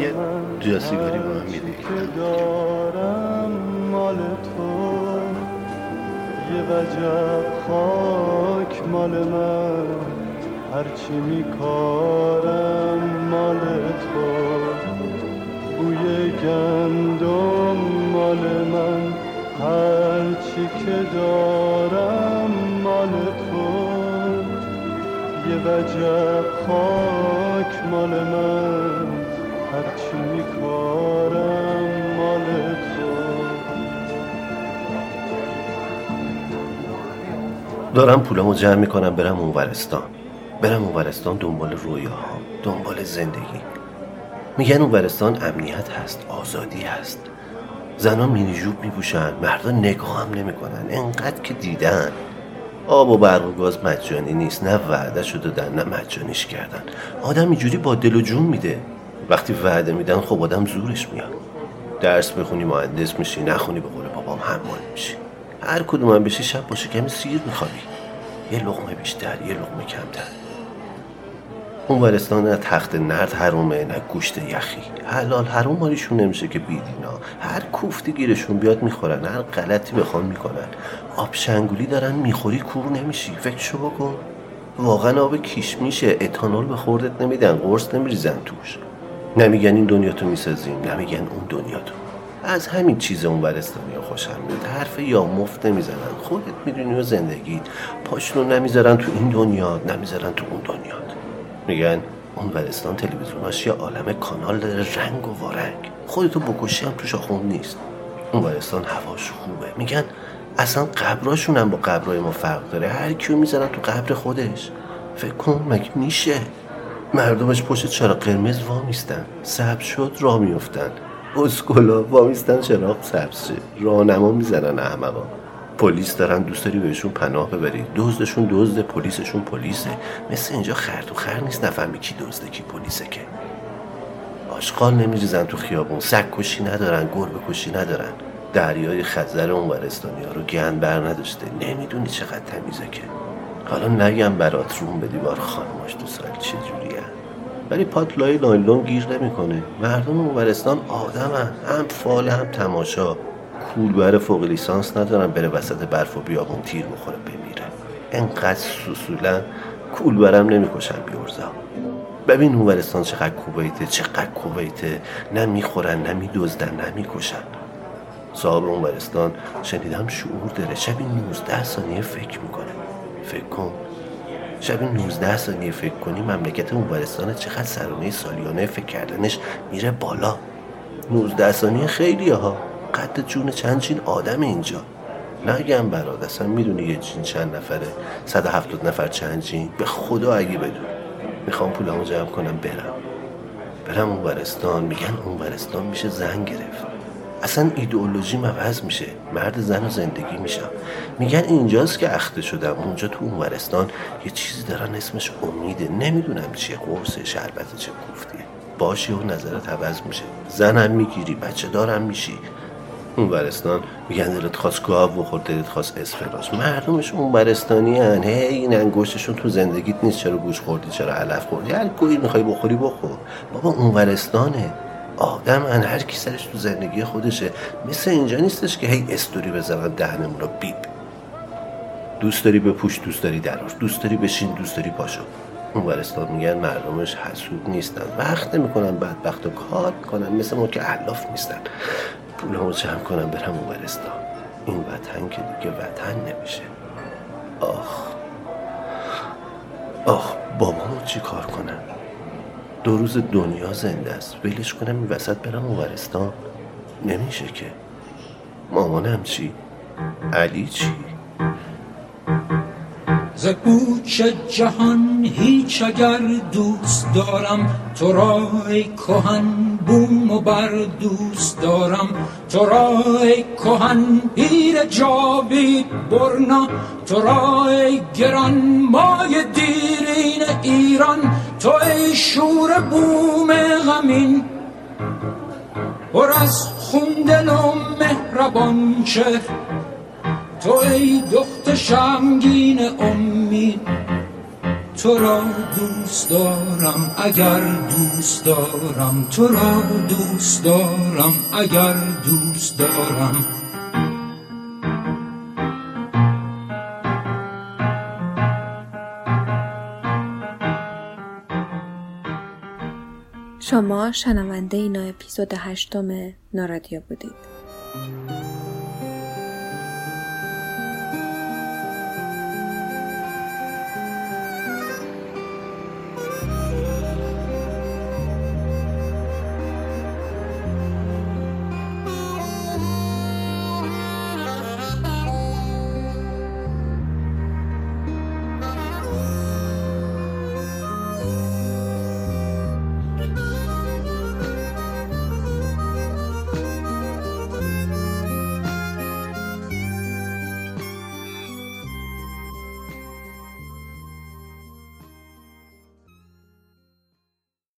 یه جا سیگاری با هم میده دارم مال تو. یه وجب خاک مال من. هرچی میکارم مال تو. بوی گندم مال من. هرچی که دارم مال تو. یه وجب خاک مال من. هرچی میکارم مال تو. دارم پولمو جمع می‌کنم برم اونورستان برم اونورستان دنبال رویاهام دنبال زندگی. میگن اونورستان امنیت هست آزادی هست. زنان مینی جوب میپوشن مردا نگاه هم نمی‌کنن. انقدر که دیدن. آب و برق و گاز مجانی نیست. نه وعده شده دادن نه مجانیش کردن. آدم اینجوری با دل و جون میده. وقتی وعده میدن خب آدم زورش میاد. درس بخونی مهندس میشی نخونی به قول بابام حمال میشی. هر کدوم هم بشی شب باشه کمی سیر میخوابی. یه لقمه بیشتر یه لقمه کمتر. اون تخت نرد حرومه نه گوشت یخی. حلال حروم ماریشون نمیشه که بیدینا هر کوفتی گیرشون بیاد می‌خورن هر غلطی بخوان می‌کنن. آب شنگولی دارن می‌خوری کور نمیشی. فکر شو بکن. واقعا آب کیش میشه. اتانول به خوردت نمیدن قرص نمیریزن توش. نمیگن این دنیا تو می‌سازیم نمیگن اون دنیا تو از همین چیز اون ورستانی خوشم میاد. حرف یا مفت نمی‌زنن. خودت می‌دونی و زندگی پاشونو نمی‌ذارن تو این دنیا نمی‌ذارن تو اون دنیا. میگن اون ورستان تلویزیوناش یه عالم کانال داره رنگ و وارنگ. خودتو بکشی هم توش نیست. اون ورستان هواش خوبه. میگن اصلا قبراشون هم با قبرهای ما فرق داره. هر کیو می‌زنن تو قبر خودش. فکر کن مگه میشه؟ مردمش پشت چرا قرمز وامیستن. سبز شد راه میفتن اسکولا وامیستن چراغ سبز شه. راهنما می‌زنن احمقا. پلیس دارن دوست داری بهشون پناه ببری. دزدشون دزد پلیسشون پلیسه. مثل اینجا خرد و خر نیست نفهمی کی دزده کی پلیسه که. آشغال نمیریزن تو خیابون. سگ کشی ندارن گربه کشی ندارن. دریای خزر اون ورستانی ها رو گند بر نداشته. نمی‌دونی چقدر تمیزه که. حالا نگم برات روم به دیوار خانماش تو سال چجوریه ولی پاتلای نایلون گیر نمی‌کنه. مردم اون ورستان آدمن. هم فال هم تماشا. کولبر فوق لیسانس ندارن بره وسط برف و بیابون تیر بخوره بمیره. انقدر سوسولن کولبرم نمی‌کشن بیورزا ببین اونورستان چقدر کوبیته چقدر کوبیته. نه می‌خورن نه میدزدن نه می‌کشن. صاحب اونورستان شنیدم شعور داره. شبی 19 ثانیه فکر می‌کنه. فکر کن. شبی 19 ثانیه فکر کنی مملکت اونورستان چقدر سرانه سالیانه فکر کردنش میره بالا. 19 ثانیه خیلی ها. قد جون چند چین آدم اینجا. نگم برات اصلا می‌دونی یه جین چند نفره 170 نفر چند جین به خدا اگه بدون. می‌خوام پولمو جمع کنم برم. برم اون ورستان. میگن اون ورستان میشه زن گرفت. اصلا ایدئولوژی عوض میشه. مرد زن و زندگی میشم. میگن اینجاست که اخته شدم. اونجا تو اون ورستان یه چیزی دارن اسمش امیده. نمی‌دونم چیه قرصه شربت چه کوفتیه. باشی و نظرت عوض میشه. زنم می‌گیری بچه دارم میشی. اون ورستان میگن دلت خواست گاو بخور دلت خواست اسفراش مردمش اون ورستانی هن هی این انگشتشون تو زندگیت نیست. چرا گوش خوردی؟ چرا علف خوردی؟ هر گویی می‌خوای بخوری بخور. بابا اون ورستانه آدم ان هر کی سرش تو زندگی خودشه. مثل اینجا نیستش که هی استوری بزنن دهنمون رو. بیب دوست داری بپوش دوست داری درار دوست داری بشین دوست داری پاشو. اون ورستان میگن مردمش حسود نیستن. وقت نمی‌کنن بدبخت و کار کنن. مثل ما که علاف نیستن. پولمو جمع کنم برم اون ورستان این وطن که دیگه وطن نمیشه. آخ. آخ بابامو چی کار کنم؟ دو روز دنیا زنده است. ولش کنم این وسط برم اون ورستان نمیشه که. مامانم چی؟ علی چی؟ ز کوچ جهان هیچ اگر دوست دارم تو را ای کهن بوم و بر دوست دارم. تو را ای کهن پیر جاوید برنا تو را ای گران مای دیرین ایران. تو ای شور بوم غمین پر از خوندل و مهربان چهر تو ای دخت شمگین امید تو را دوست دارم اگر دوست دارم. تو را دوست دارم اگر دوست دارم. شما شنونده اینا اپیزود هشتم نارادیو بودید.